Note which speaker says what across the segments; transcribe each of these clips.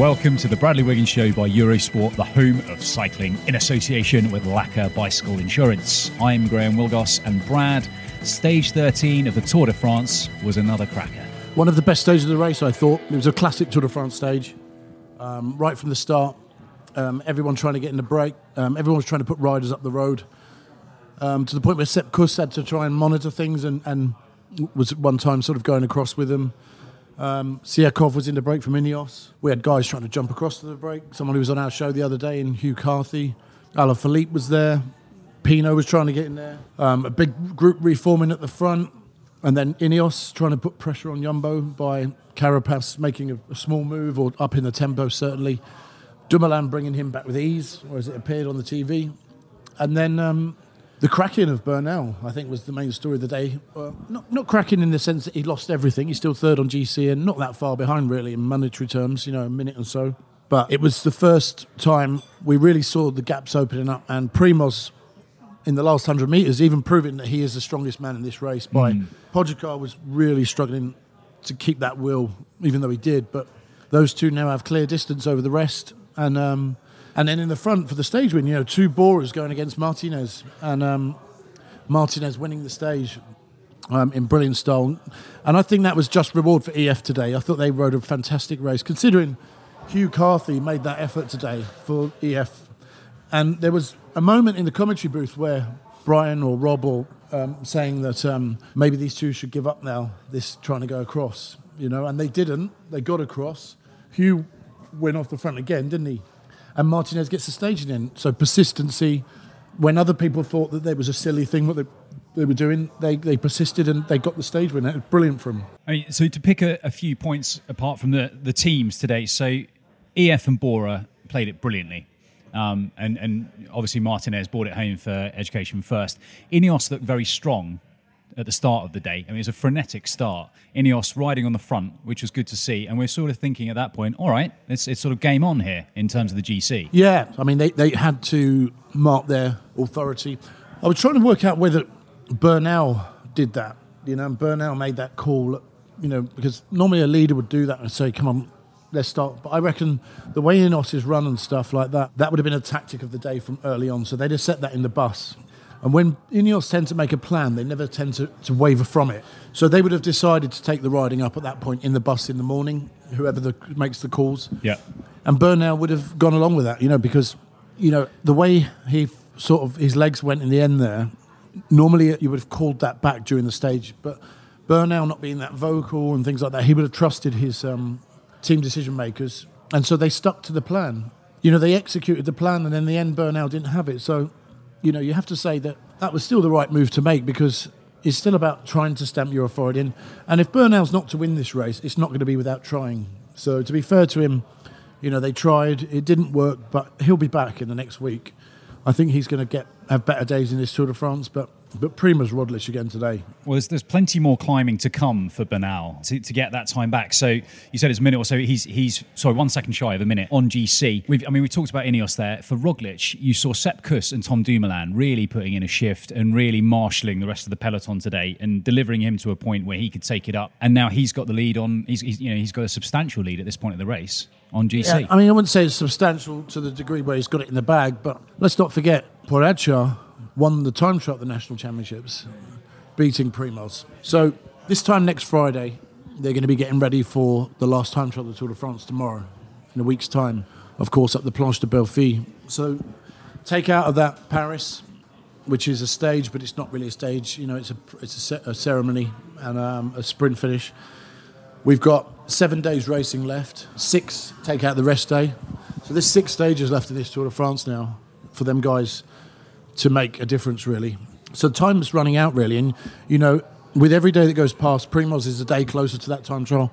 Speaker 1: Welcome to the Bradley Wiggins Show by Eurosport, the home of cycling, in association with Laka Bicycle Insurance. I'm Graham Willgoss, and Brad, stage 13 of the Tour de France was another cracker.
Speaker 2: One of the best stages of the race, I thought. It was a classic Tour de France stage. Um, right from the start, um, everyone trying to get in the break, um, everyone was trying to put riders up the road um, to the point where Sepp Kuss had to try and monitor things and, and was at one time sort of going across with them. Um, Sivakov was in the break from Ineos. We had guys trying to jump across to the break. Someone who was on our show the other day in Hugh Carthy. Alaphilippe was there. Pinot was trying to get in there. Um, a big group reforming at the front. And then Ineos trying to put pressure on Jumbo by Carapaz making a, a small move or up in the tempo, certainly. Dumoulin bringing him back with ease, or as it appeared on the TV. And then um, the cracking of Bernal, I think, was the main story of the day. Uh, not, not cracking in the sense that he lost everything. He's still third on GC and not that far behind, really, in monetary terms, you know, a minute or so. But it was the first time we really saw the gaps opening up. And Primoz, in the last 100 metres, even proving that he is the strongest man in this race. By mm. Pogacar was really struggling to keep that will, even though he did. But those two now have clear distance over the rest. And. Um, and then in the front for the stage win, you know, two Boras going against Martinez, and um, Martinez winning the stage um, in brilliant style. And I think that was just reward for EF today. I thought they rode a fantastic race, considering Hugh Carthy made that effort today for EF. And there was a moment in the commentary booth where Brian or Rob or um, saying that um, maybe these two should give up now, this trying to go across, you know, and they didn't. They got across. Hugh went off the front again, didn't he? And Martinez gets the staging in. So persistency, when other people thought that there was a silly thing what they, they were doing, they, they persisted and they got the stage win. It was brilliant for them.
Speaker 1: I mean, so to pick a, a, few points apart from the, the teams today, so EF and Bora played it brilliantly. Um, and, and obviously Martinez brought it home for education first. Ineos looked very strong at the start of the day. I mean, it was a frenetic start. Ineos riding on the front, which was good to see. And we're sort of thinking at that point, all right, it's, it's sort of game on here in terms of the GC.
Speaker 2: Yeah, I mean, they, they had to mark their authority. I was trying to work out whether Bernal did that. You know, and Bernal made that call, you know, because normally a leader would do that and say, come on, let's start. But I reckon the way Ineos is run and stuff like that, that would have been a tactic of the day from early on. So they'd have set that in the bus. And when Ineos tend to make a plan, they never tend to, to waver from it. So they would have decided to take the riding up at that point in the bus in the morning, whoever the, makes the calls.
Speaker 1: Yeah.
Speaker 2: And Bernal would have gone along with that, you know, because, you know, the way he sort of, his legs went in the end there, normally you would have called that back during the stage. But Bernal not being that vocal and things like that, he would have trusted his um, team decision makers. And so they stuck to the plan. You know, they executed the plan, and in the end, Bernal didn't have it. So you know, you have to say that that was still the right move to make because it's still about trying to stamp your authority in. And if Bernal's not to win this race, it's not going to be without trying. So to be fair to him, you know, they tried, it didn't work, but he'll be back in the next week. I think he's going to get have better days in this Tour de France, but but Primoz Roglic again today.
Speaker 1: Well, there's, there's, plenty more climbing to come for Bernal to, to, get that time back. So you said it's a minute or so. He's he's sorry, one second shy of a minute on GC. We've, I mean, we talked about Ineos there. For Roglic, you saw Sepp Kuss and Tom Dumoulin really putting in a shift and really marshalling the rest of the peloton today and delivering him to a point where he could take it up. And now he's got the lead on. He's, he's you know he's got a substantial lead at this point of the race on GC.
Speaker 2: Yeah, I mean, I wouldn't say it's substantial to the degree where he's got it in the bag, but let's not forget Pogacar won the time trial the national championships, beating Primoz. So this time next Friday, they're going to be getting ready for the last time trial of the Tour de France tomorrow, in a week's time, of course, at the Planche des Belles Filles. So take out of that Paris, which is a stage, but it's not really a stage. You know, it's a it's a, a ceremony and um, a sprint finish. We've got seven days racing left. Six take out the rest day. So there's six stages left in this Tour de France now for them guys to make a difference, really. So time's running out, really. And, you know, with every day that goes past, Primoz is a day closer to that time trial.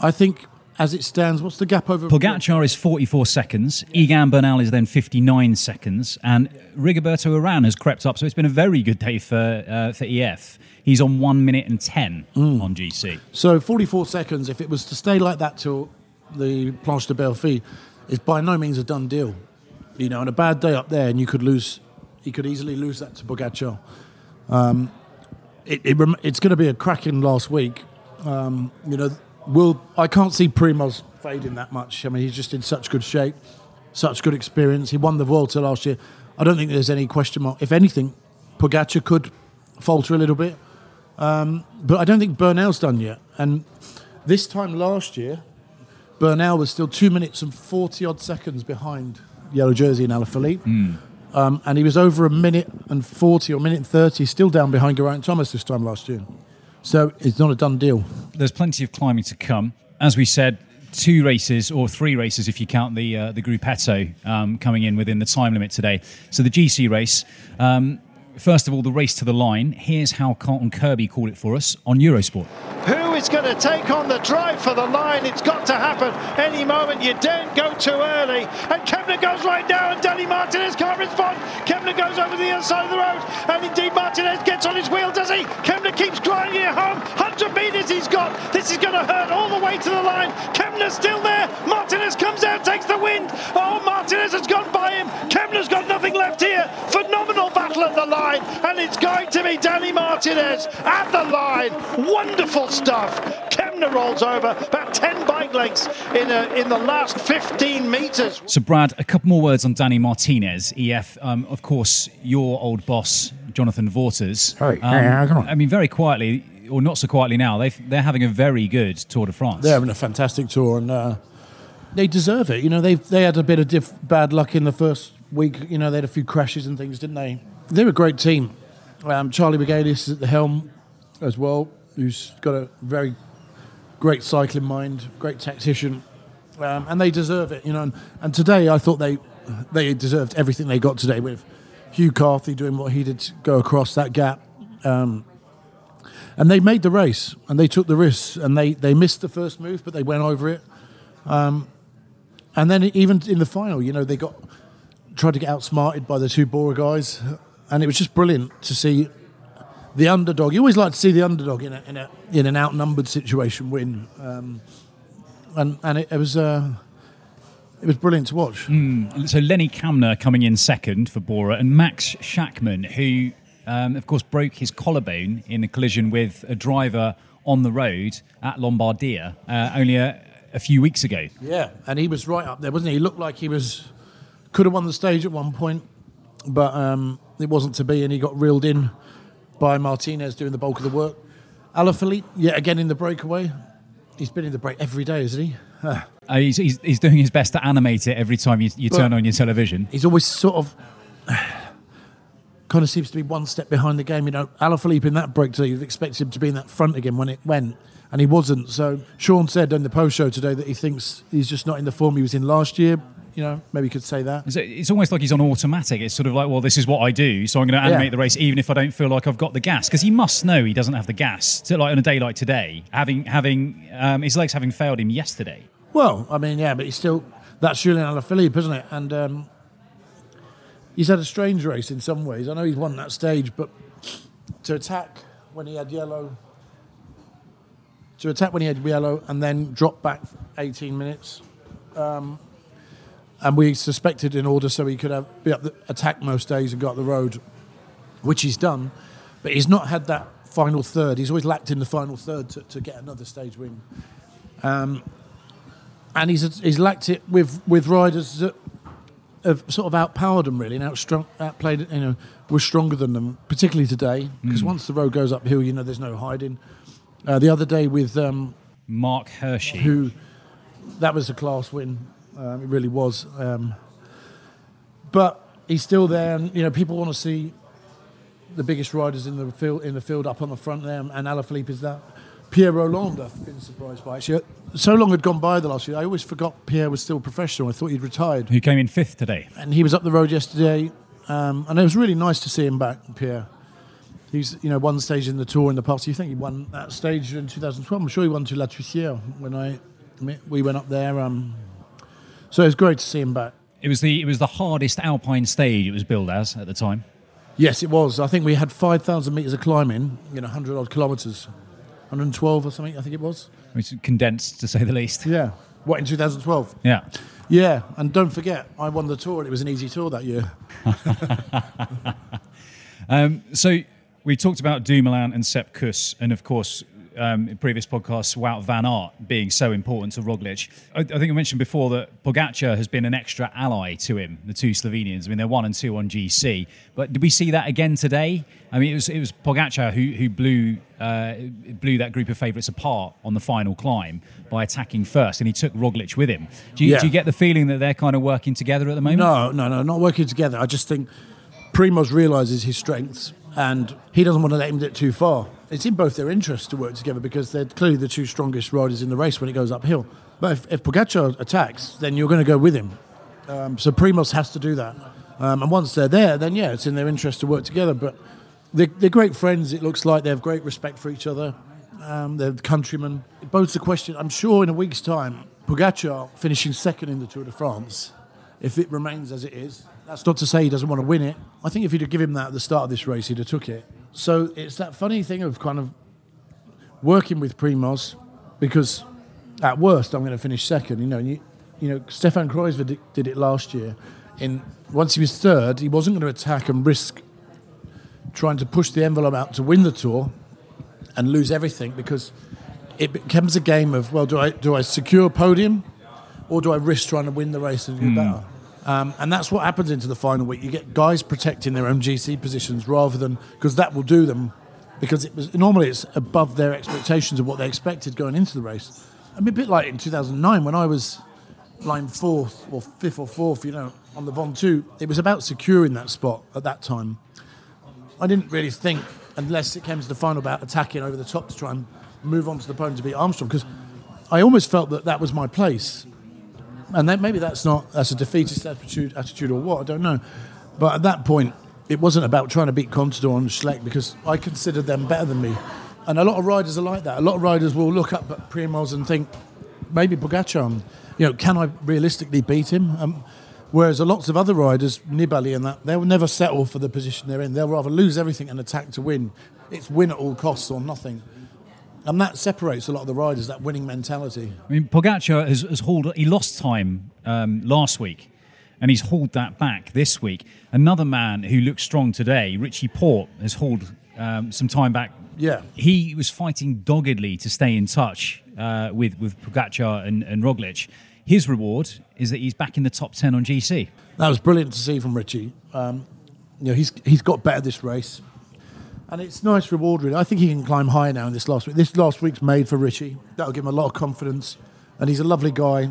Speaker 2: I think as it stands, what's the gap over?
Speaker 1: Pogacar is 44 seconds. Egan Bernal is then 59 seconds, and Rigoberto Uran has crept up. So it's been a very good day for uh, for EF. He's on one minute and ten on GC.
Speaker 2: So 44 seconds. If it was to stay like that till the Planche des Belles Filles, is by no means a done deal. You know, on a bad day up there, and you could lose, you could easily lose that to Pogacar. Um, it, it it's going to be a cracking last week. Um, you know, will I can't see Primoz fading that much. I mean, he's just in such good shape, such good experience. He won the Vuelta last year. I don't think there's any question mark. If anything, Pogacar could falter a little bit, um, but I don't think Bernal's done yet. And this time last year, Bernal was still two minutes and forty odd seconds behind Yellow Jersey and Alaphilippe. Um, and he was over a minute and 40 or minute and 30, still down behind Geraint Thomas this time last year. So it's not a done deal.
Speaker 1: There's plenty of climbing to come. As we said, two races or three races if you count the uh, the Gruppetto um, coming in within the time limit today. So the GC race. Um, First of all, the race to the line. Here's how Carlton Kirby called it for us on Eurosport.
Speaker 3: Who is going to take on the drive for the line? It's got to happen any moment. You don't go too early. And Kämna goes right now, and Danny Martinez can't respond. Kämna goes over the other side of the road, and indeed Martinez gets on his wheel, does he? Kämna keeps grinding it home. 100 metres he's got. This is going to hurt all the way to the line. Kämna's still there. Martinez comes out, takes the wind. Oh, Martinez has gone by him. Kämna's got nothing left here. Phenomenal battle at the line, and it's going to be Danny Martinez at the line. Wonderful stuff. Kämna rolls over about 10 bike lengths in, a, in the last 15 metres.
Speaker 1: So, Brad, a couple more words on Danny Martinez, EF. Um, of course, your old boss, Jonathan Vaughters.
Speaker 2: Hey,
Speaker 1: Um,
Speaker 2: hey, how's it going?
Speaker 1: I mean, very quietly, or not so quietly now, they've, they're having a very good Tour de France.
Speaker 2: They're having a fantastic tour, and uh, they deserve it. You know, they they had a bit of diff- bad luck in the first week. You know, they had a few crashes and things, didn't they? They're a great team. Um, Charlie Wegelius is at the helm as well, who's got a very great cycling mind, great tactician, um, and they deserve it. You know, and, and today I thought they they deserved everything they got today with Hugh Carthy doing what he did to go across that gap. Um, and they made the race and they took the risks and they, they missed the first move but they went over it um, and then even in the final you know they got tried to get outsmarted by the two Bora guys and it was just brilliant to see the underdog you always like to see the underdog in, a, in, a, in an outnumbered situation win um, and, and it, it was uh, it was brilliant to watch
Speaker 1: So Lenny Kämna coming in second for Bora, and Max Schachmann, who, um, of course, broke his collarbone in a collision with a driver on the road at Lombardia uh, only a, a few weeks ago.
Speaker 2: Yeah, and he was right up there, wasn't he? He looked like he was could have won the stage at one point, but um, it wasn't to be, and he got reeled in by Martinez doing the bulk of the work. Alaphilippe, yet again in the breakaway. He's been in the break every day, isn't he?
Speaker 1: Uh, he's, he's, he's doing his best to animate it every time you, you turn on your television.
Speaker 2: He's always sort of kind of seems to be one step behind the game. You know, Alaphilippe in that break today, you'd expect him to be in that front again when it went, and he wasn't. So Sean said on the post show today that he thinks he's just not in the form he was in last year. You know, maybe you could say that.
Speaker 1: It's, it's almost like he's on automatic. It's sort of like, well, this is what I do, so I'm going to animate
Speaker 2: Yeah.
Speaker 1: the race, even if I don't feel like I've got the gas, because he must know he doesn't have the gas. So, like on a day like today, having having um, his legs having failed him yesterday.
Speaker 2: Well, I mean, yeah, but he's still that's Julian Alaphilippe, isn't it? And um, he's had a strange race in some ways. I know he's won that stage, but to attack when he had yellow, to attack when he had yellow, and then drop back 18 minutes, um, and we suspected in order so he could have be up the, attack most days and go up the road, which he's done, but he's not had that final third. He's always lacked in the final third to, to get another stage win. And he's he's lacked it with with riders that have sort of outpowered them really and outstrung, outplayed you know were stronger than them particularly today. Because once the road goes uphill you know there's no hiding. Uh, the other day with um,
Speaker 1: Marc Hirschi.
Speaker 2: who that was a class win um, it really was um, but he's still there and you know people want to see the biggest riders in the field in the field up on the front there and Alaphilippe is that. Pierre Rolland I've been surprised by actually. So long had gone by the last year I always forgot Pierre was still professional I thought he'd retired.
Speaker 1: Who came in fifth today.
Speaker 2: and he was up the road yesterday um, and it was really nice to see him back Pierre. He's you know one stage in the tour in the past. You think he won that stage in 2012 I'm sure he won to La Toussuire when I I we went up there. Um, so it was great to see him back.
Speaker 1: It was the it was the hardest alpine stage it was billed as at the time.
Speaker 2: Yes, it was. I think we had 5,000 metres of climbing, you know, 100 odd kilometres. 112 or something, I think it was.
Speaker 1: It's condensed to say the least.
Speaker 2: Yeah. What, in 2012?
Speaker 1: Yeah.
Speaker 2: Yeah, and don't forget, I won the tour and it was an easy tour that year.
Speaker 1: Um, so we talked about Dumoulin and Sepp Kuss, and of course, um, in previous podcasts, Wout van Aert being so important to Roglic. I, I think I mentioned before that Pogacar has been an extra ally to him, the two Slovenians. I mean, they're one and two on GC. But did we see that again today? I mean, it was it was Pogacar who who blew uh, blew that group of favourites apart on the final climb by attacking first, and he took Roglic with him. Do you,
Speaker 2: Yeah.
Speaker 1: do you get the feeling that they're kind of working together at the moment?
Speaker 2: No, no, no, not working together. I just think Primoz realises his strengths and he doesn't want to let him get too far. It's in both their interests to work together because they're clearly the two strongest riders in the race when it goes uphill. But if, if Pogacar attacks, then you're going to go with him. Um, so Primoz has to do that. Um, and once they're there, then yeah, it's in their interest to work together. But they're, they're great friends. It looks like they have great respect for each other. Um, they're countrymen. Both the question. I'm sure in a week's time, Pogacar finishing second in the Tour de France, if it remains as it is, that's not to say he doesn't want to win it. I think if you'd have given him that at the start of this race, he'd have took it. So it's that funny thing of kind of working with Primoz because at worst I'm going to finish second. You know, you, you know, Stefan Kruijswijk did, did it last year. In once he was third, he wasn't going to attack and risk trying to push the envelope out to win the tour and lose everything because it becomes a game of well, do I do I secure a podium or do I risk trying to win the race and do hmm. better? Um, and that's what happens into the final week. You get guys protecting their own GC positions rather than because that will do them because it was normally it's above their expectations of what they expected going into the race. I mean, a bit like in 2009 when I was line fourth or fifth or fourth, you know, on the Ventoux, it was about securing that spot at that time. I didn't really think, unless it came to the final, about attacking over the top to try and move on to the podium to beat Armstrong, because I almost felt that that was my place. And then maybe that's not that's a defeatist attitude, attitude or what I don't know. But at that point, it wasn't about trying to beat Contador and Schleck because I considered them better than me. And a lot of riders are like that. A lot of riders will look up at Primoz and think, maybe Pogacar, you know, can I realistically beat him? Um, whereas a lots of other riders, Nibali and that, they'll never settle for the position they're in. They'll rather lose everything and attack to win. It's win at all costs or nothing. And that separates a lot of the riders, that winning mentality.
Speaker 1: I mean, Pogacar has, has hauled. He lost time um, last week, and he's hauled that back this week. Another man who looks strong today, Richie Porte, has hauled um, some time back.
Speaker 2: Yeah.
Speaker 1: he was fighting doggedly to stay in touch uh, with with Pogacar and, and Roglic. His reward is that he's back in the top ten on GC.
Speaker 2: That was brilliant to see from Richie. Um, you know, he's he's got better this race, and it's nice reward. Really, I think he can climb higher now in this last week. This last week's made for Richie. That'll give him a lot of confidence, and he's a lovely guy.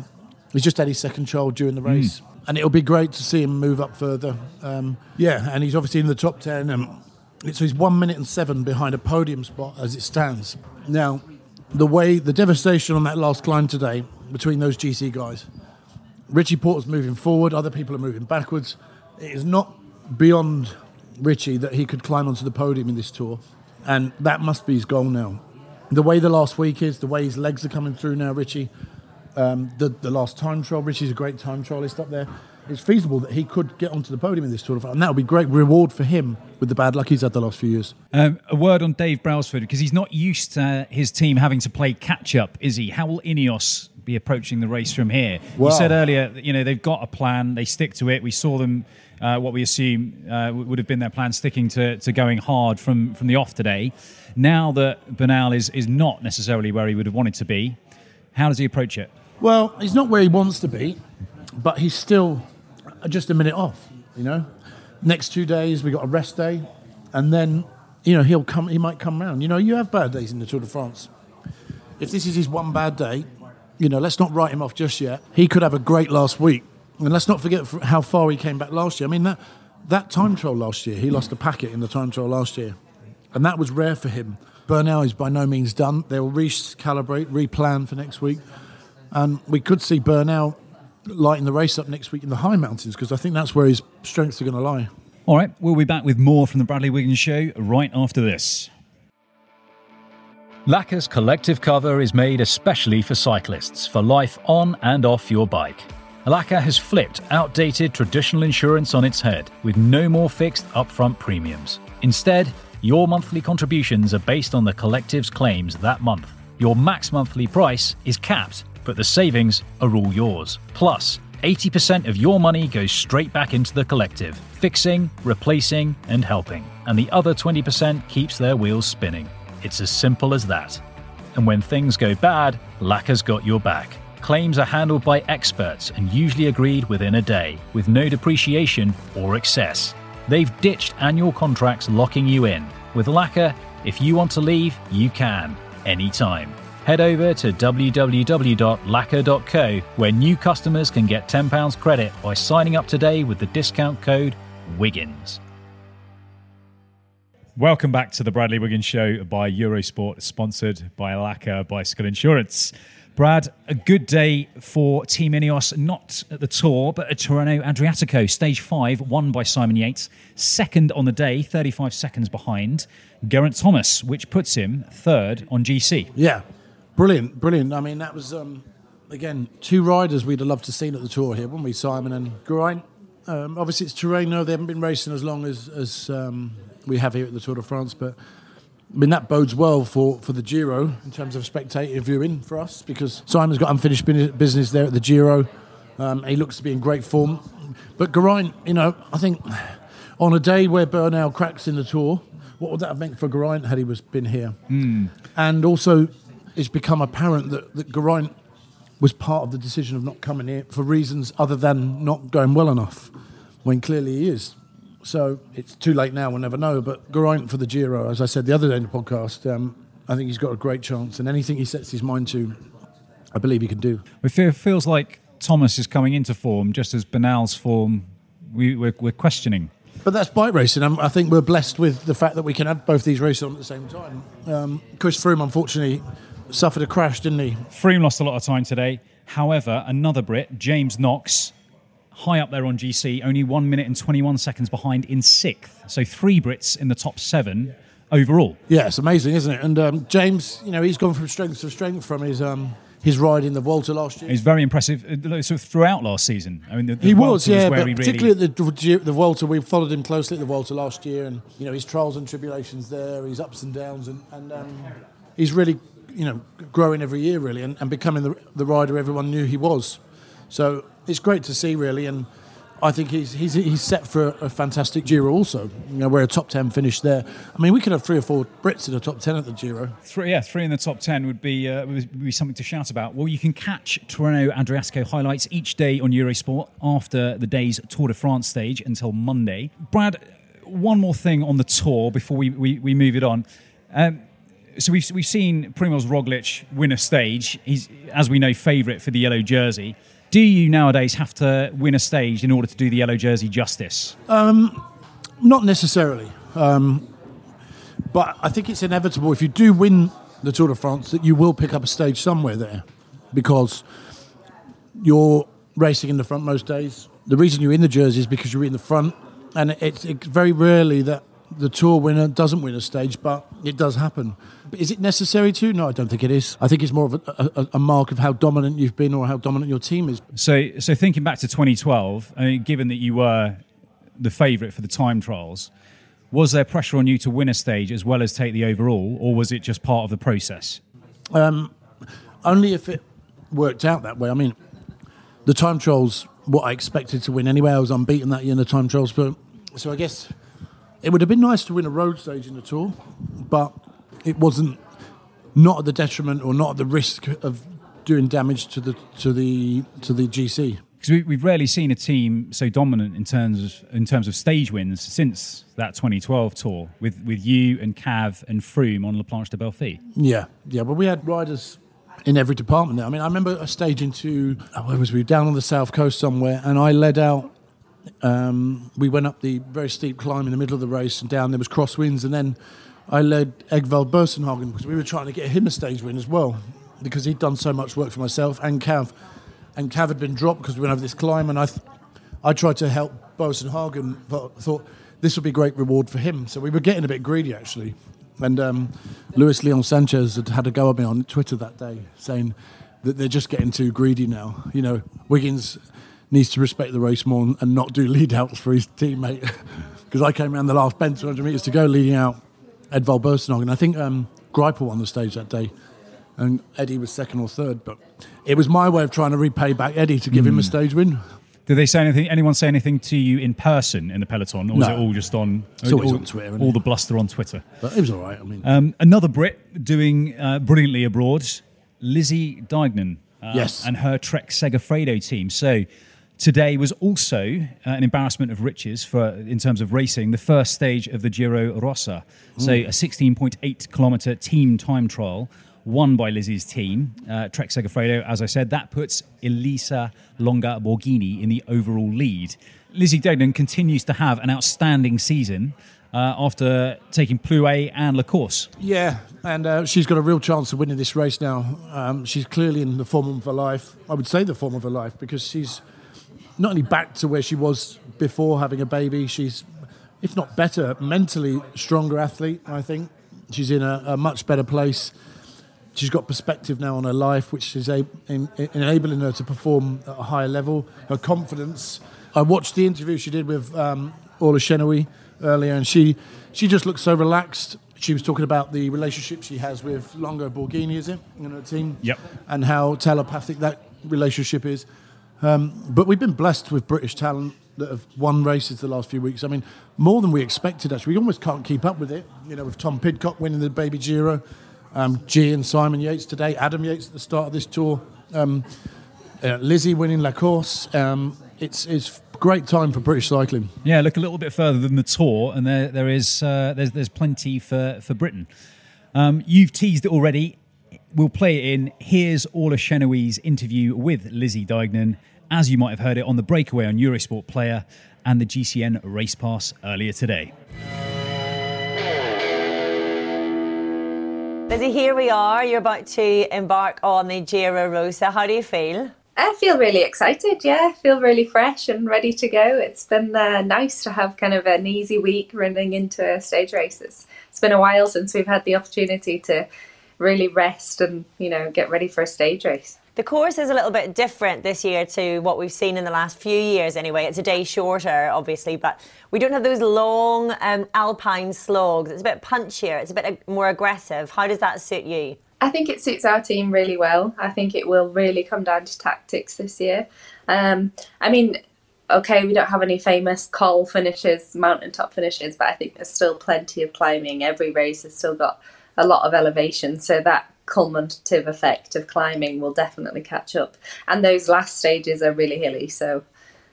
Speaker 2: He's just had his second child during the race, and it'll be great to see him move up further. Um, yeah, and he's obviously in the top ten, and it's he's one minute and seven behind a podium spot as it stands now. The way the devastation on that last climb today between those GC guys. Richie Porte's moving forward, other people are moving backwards. It is not beyond Richie that he could climb onto the podium in this tour, and that must be his goal now. The way the last week is, the way his legs are coming through now, Richie, um, the, the last time trial, Richie's a great time trialist up there. It's feasible that he could get onto the podium in this tour, and that would be great reward for him with the bad luck he's had the last few years.
Speaker 1: Um, a word on Dave Brailsford because he's not used to his team having to play catch up, is he? How will Ineos be approaching the race from here? You said earlier, that, you know, they've got a plan, they stick to it. We saw them, uh, what we assume uh, would have been their plan, sticking to, to going hard from, from the off today. Now that Bernal is, is not necessarily where he would have wanted to be, how does he approach it?
Speaker 2: Well, he's not where he wants to be, but he's still just a minute off. You know, next two days we got a rest day, and then you know he'll come. He might come round. You know, you have bad days in the Tour de France. If this is his one bad day, you know, let's not write him off just yet. He could have a great last week, and let's not forget how far he came back last year. I mean that that time trial last year, he lost a packet in the time trial last year, and that was rare for him. Bernal is by no means done. They will recalibrate, replan for next week. And we could see Bernal lighting the race up next week in the high mountains because I think that's where his strengths are going to lie.
Speaker 1: All right, we'll be back with more from the Bradley Wiggins Show right after this.
Speaker 4: Laka's collective cover is made especially for cyclists for life on and off your bike. Laka has flipped outdated traditional insurance on its head with no more fixed upfront premiums. Instead, your monthly contributions are based on the collective's claims that month. Your max monthly price is capped, but the savings are all yours. Plus, 80% of your money goes straight back into the collective, fixing, replacing, and helping. And the other 20% keeps their wheels spinning. It's as simple as that. And when things go bad, Laka's got your back. Claims are handled by experts and usually agreed within a day, with no depreciation or excess. They've ditched annual contracts locking you in. With Laka, if you want to leave, you can, anytime. Head over to www.laka.co where new customers can get £10 credit by signing up today with the discount code WIGGINS.
Speaker 1: Welcome back to the Bradley Wiggins Show by Eurosport, sponsored by Laka Bicycle Insurance. Brad, a good day for Team Ineos, not at the Tour, but at Tirreno-Adriatico, stage five, won by Simon Yates. Second on the day, 35 seconds behind Geraint Thomas, which puts him third on GC.
Speaker 2: Yeah, brilliant, brilliant. I mean, that was, um, again, two riders we'd have loved to seen at the Tour here, wouldn't we, Simon and Geraint? Um, obviously, it's Tirreno, They haven't been racing as long as, as um, we have here at the Tour de France, but I mean, that bodes well for, for the Giro in terms of spectator viewing for us because Simon's got unfinished business there at the Giro. Um, he looks to be in great form. But Geraint, you know, I think on a day where Bernal cracks in the Tour, what would that have meant for Geraint had he was been here?
Speaker 1: Mm.
Speaker 2: And also, it's become apparent that, that Geraint was part of the decision of not coming here for reasons other than not going well enough, when clearly he is. So it's too late now, we'll never know. But Geraint for the Giro, as I said the other day in the podcast, um, I think he's got a great chance. And anything he sets his mind to, I believe he can do.
Speaker 1: It feels like Thomas is coming into form just as Bernal's form we, we're, we're questioning.
Speaker 2: But that's bike racing. I think we're blessed with the fact that we can have both these races on at the same time. Um, Chris Froome, unfortunately, suffered a crash, didn't he?
Speaker 1: Froome lost a lot of time today. However, another Brit, James Knox, high up there on GC, only one minute and 21 seconds behind in sixth. So three Brits in the top seven overall.
Speaker 2: Yeah, it's amazing, isn't it? And um, James, you know, he's gone from strength to strength from his. Um, his ride in the Vuelta last year.
Speaker 1: He's very impressive. Uh, so throughout last season, I mean, the, the
Speaker 2: he was, yeah, but
Speaker 1: he
Speaker 2: particularly
Speaker 1: really...
Speaker 2: at the, the Vuelta, we followed him closely at the Vuelta last year, and you know his trials and tribulations there, his ups and downs, and, and um, he's really, you know, growing every year really, and, and becoming the, the rider everyone knew he was. So it's great to see really, and I think he's he's he's set for a, fantastic Giro also. You know, we're a top ten finish there. I mean, we could have three or four Brits in the top ten at the Giro.
Speaker 1: Three, yeah, three in the top ten would be uh, would be something to shout about. Well, you can catch Tirreno Adriatico highlights each day on Eurosport after the day's Tour de France stage until Monday. Brad, one more thing on the tour before we we, we move it on. Um, so we've we've seen Primoz Roglic win a stage. He's, as we know, favourite for the yellow jersey. Do you nowadays have to win a stage in order to do the yellow jersey justice?
Speaker 2: Um, not necessarily. Um, but I think it's inevitable if you do win the Tour de France that you will pick up a stage somewhere there because you're racing in the front most days. The reason you're in the jersey is because you're in the front, and it's, it's very rarely that the tour winner doesn't win a stage, but it does happen. Is it necessary to? No, I don't think it is. I think it's more of a, a, a, mark of how dominant you've been or how dominant your team is.
Speaker 1: So, so thinking back to 2012, I mean, given that you were the favourite for the time trials, was there pressure on you to win a stage as well as take the overall, or was it just part of the process?
Speaker 2: Um, only if it worked out that way. I mean, the time trials, what I expected to win anyway. I was unbeaten that year in the time trials, but so I guess it would have been nice to win a road stage in the tour, but it wasn't not at the detriment or not at the risk of doing damage to the to the to the GC.
Speaker 1: Because we, have rarely seen a team so dominant in terms of in terms of stage wins since that 2012 tour with with you and Cav and Froome on La Planche des Belles Filles.
Speaker 2: Yeah, yeah, but we had riders in every department there. I mean, I remember a stage into uh, where was we down on the south coast somewhere, and I led out um, we went up the very steep climb in the middle of the race and down there was crosswinds and then I led Edvald Boasson because we were trying to get him a stage win as well because he'd done so much work for myself and Cav and Cav had been dropped because we went over this climb and I th- I tried to help Boasson but thought this would be a great reward for him so we were getting a bit greedy actually And um, Luis Leon Sanchez had had a go at me on Twitter that day, saying that they're just getting too greedy now. You know, Wiggins needs to respect the race more and not do lead outs for his teammate. Because I came around the last bend, 200 metres to go, leading out Edvald Boasson. And I think um, Greipel won the stage that day, and Eddie was second or third. But it was my way of trying to repay back Eddie to give mm. him a hmm. stage win.
Speaker 1: Did they say anything? Anyone say anything to you in person in the peloton, or was
Speaker 2: no.
Speaker 1: it all just on?
Speaker 2: It's always all, on Twitter.
Speaker 1: All the bluster on Twitter.
Speaker 2: But it was all right. I mean,
Speaker 1: um, another Brit doing uh, brilliantly abroad, Lizzie Deignan, uh,
Speaker 2: yes,
Speaker 1: and her Trek Segafredo team. So today was also uh, an embarrassment of riches for in terms of racing. The first stage of the Giro Rosa, so a 16.8 kilometer team time trial won by Lizzie's team, uh, Trek Segafredo. As I said, that puts Elisa Longo Borghini in the overall lead. Lizzie Deignan continues to have an outstanding season. Uh, after taking Plouay and La Course.
Speaker 2: Yeah, and uh, she's got a real chance of winning this race now. Um, she's clearly in the form of her life. I would say the form of her life because she's not only back to where she was before having a baby, she's, if not better, mentally stronger athlete, I think. She's in a, a much better place she's got perspective now on her life, which is a, in, in, enabling her to perform at a higher level. Her confidence. I watched the interview she did with um, Orla Chennaoui earlier, and she she just looked so relaxed. She was talking about the relationship she has with Longo Borghini, is it, in her team?
Speaker 1: Yep.
Speaker 2: And how telepathic that relationship is. Um, but we've been blessed with British talent that have won races the last few weeks. I mean, more than we expected, actually. We almost can't keep up with it. You know, with Tom Pidcock winning the Baby Giro, um, G and Simon Yates today, Adam Yates at the start of this tour, um, uh, Lizzie winning La Course. Um, it's it's great time for British cycling.
Speaker 1: Yeah, look a little bit further than the tour, and there there is uh, there's there's plenty for for Britain. Um, you've teased it already. We'll play it in. Here's Orla Chennaoui's interview with Lizzie Deignan, as you might have heard it on the breakaway on Eurosport Player and the GCN Race Pass earlier today.
Speaker 5: Lizzie, here we are. You're about to embark on the Giro Rosa. How do you feel?
Speaker 6: I feel really excited. Yeah, I feel really fresh and ready to go. It's been uh, nice to have kind of an easy week running into a stage races. It's been a while since we've had the opportunity to really rest and you know get ready for a stage race.
Speaker 5: The course is a little bit different this year to what we've seen in the last few years, anyway. It's a day shorter, obviously, but we don't have those long um, alpine slogs. It's a bit punchier, it's a bit more aggressive. How does that suit you?
Speaker 6: I think it suits our team really well. I think it will really come down to tactics this year. Um, I mean, okay, we don't have any famous col finishes, mountaintop finishes, but I think there's still plenty of climbing. Every race has still got a lot of elevation, so that culminative effect of climbing will definitely catch up. And those last stages are really hilly, so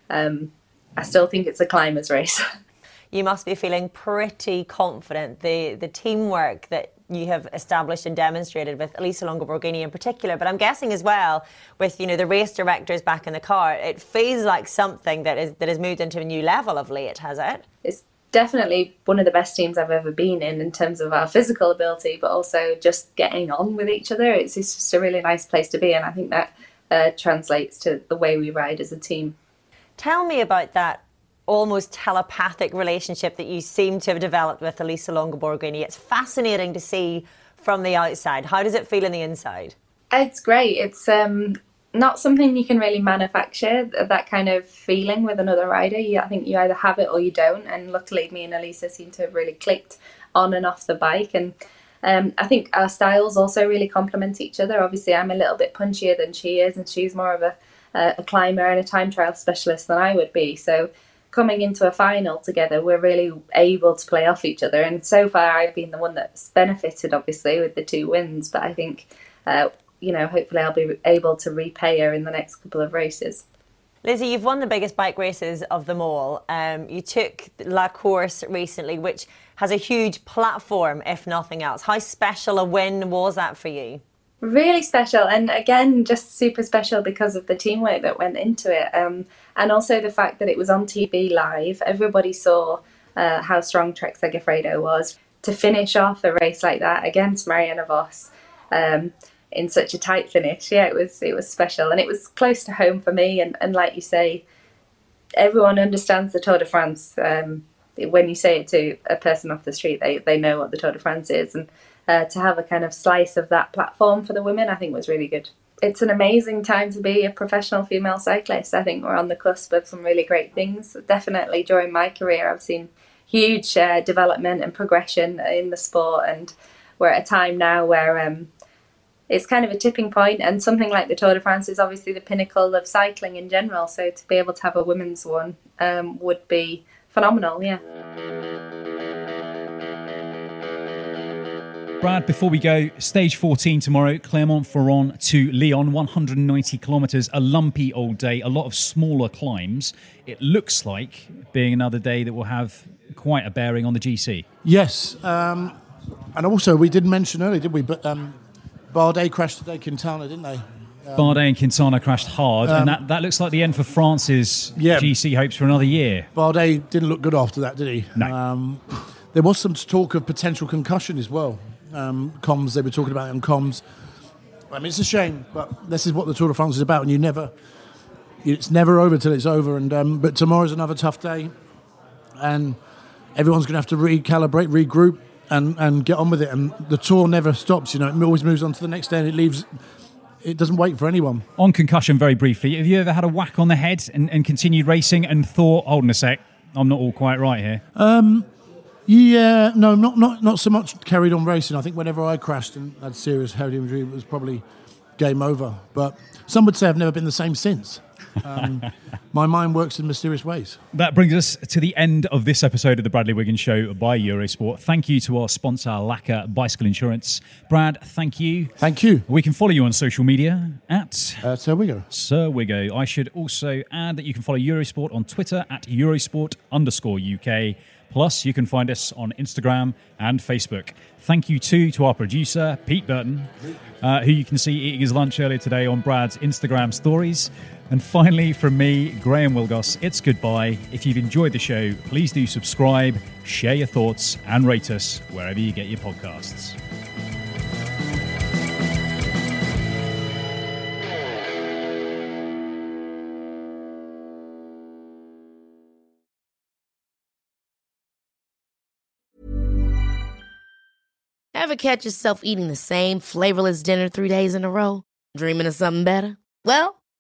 Speaker 6: um, I still think it's a climber's race.
Speaker 5: you must be feeling pretty confident. The the teamwork that you have established and demonstrated with Elisa Longo Borghini in particular, but I'm guessing as well with you know the race directors back in the car, it feels like something that is that has moved into a new level of late, has it?
Speaker 6: It's definitely one of the best teams I've ever been in in terms of our physical ability, but also just getting on with each other. It's, it's just a really nice place to be, and I think that uh, translates to the way we ride as a team.
Speaker 5: Tell me about that almost telepathic relationship that you seem to have developed with Elisa Longo Borghini. It's fascinating to see from the outside. How does it feel in the inside?
Speaker 6: It's great. It's um, not something you can really manufacture that kind of feeling with another rider. You, I think you either have it or you don't. And luckily, me and Elisa seem to have really clicked on and off the bike. And um, I think our styles also really complement each other. Obviously, I'm a little bit punchier than she is, and she's more of a, a climber and a time trial specialist than I would be. So coming into a final together, we're really able to play off each other. And so far, I've been the one that's benefited, obviously, with the two wins. But I think uh, you know, hopefully I'll be able to repay her in the next couple of races.
Speaker 5: Lizzie, you've won the biggest bike races of them all. Um, you took La Course recently, which has a huge platform, if nothing else. How special a win was that for you?
Speaker 6: Really special, and again, just super special because of the teamwork that went into it, um, and also the fact that it was on TV live. Everybody saw uh, how strong Trek Segafredo was. To finish off a race like that against Marianne Vos, um, in such a tight finish. Yeah, it was it was special and it was close to home for me. And, and like you say, everyone understands the Tour de France. Um, when you say it to a person off the street, they, they know what the Tour de France is. And uh, to have a kind of slice of that platform for the women, I think was really good. It's an amazing time to be a professional female cyclist. I think we're on the cusp of some really great things. Definitely during my career, I've seen huge uh, development and progression in the sport, and we're at a time now where um, it's kind of a tipping point, and something like the Tour de France is obviously the pinnacle of cycling in general. So to be able to have a women's one um, would be phenomenal. Yeah.
Speaker 1: Brad, before we go, stage 14 tomorrow, Clermont-Ferrand to Lyon, 190 kilometres, a lumpy old day, a lot of smaller climbs. It looks like being another day that will have quite a bearing on the GC.
Speaker 2: Yes, um, and also we didn't mention earlier, did we? But um, Bardet crashed today, Quintana, didn't they?
Speaker 1: Um, Bardet and Quintana crashed hard, and that, that looks like the end for France's
Speaker 2: Yeah.
Speaker 1: GC hopes for another year.
Speaker 2: Bardet didn't look good after that, did he?
Speaker 1: No.
Speaker 2: Um, there was some talk of potential concussion as well. Um, comms, they were talking about it on comms. I mean, it's a shame, but this is what the Tour de France is about, and you never, it's never over till it's over. And um, but tomorrow's another tough day, and everyone's going to have to recalibrate, regroup, and and get on with it. And the tour never stops. You know, it always moves on to the next day, and it leaves. It doesn't wait for anyone.
Speaker 1: On concussion, very briefly, have you ever had a whack on the head and, and continued racing and thought, hold on a sec, I'm not all quite right here?
Speaker 2: Um, Yeah, no, not not not so much carried on racing. I think whenever I crashed and had serious head injury, it was probably game over. But some would say I've never been the same since. Um, my mind works in mysterious ways.
Speaker 1: That brings us to the end of this episode of the Bradley Wiggins Show by Eurosport. Thank you to our sponsor, Laka Bicycle Insurance. Brad, thank you.
Speaker 2: Thank you.
Speaker 1: We can follow you on social media at
Speaker 2: Uh, so we.
Speaker 1: Sir Wiggo. I should also add that you can follow Eurosport on Twitter at Eurosport underscore UK. Plus, you can find us on Instagram and Facebook. Thank you too to our producer, Pete Burton, uh, who you can see eating his lunch earlier today on Brad's Instagram stories. And finally, from me, Graham Willgoss, it's goodbye. If you've enjoyed the show, please do subscribe, share your thoughts, and rate us wherever you get your podcasts.
Speaker 7: Ever catch yourself eating the same flavorless dinner three days in a row? Dreaming of something better? Well,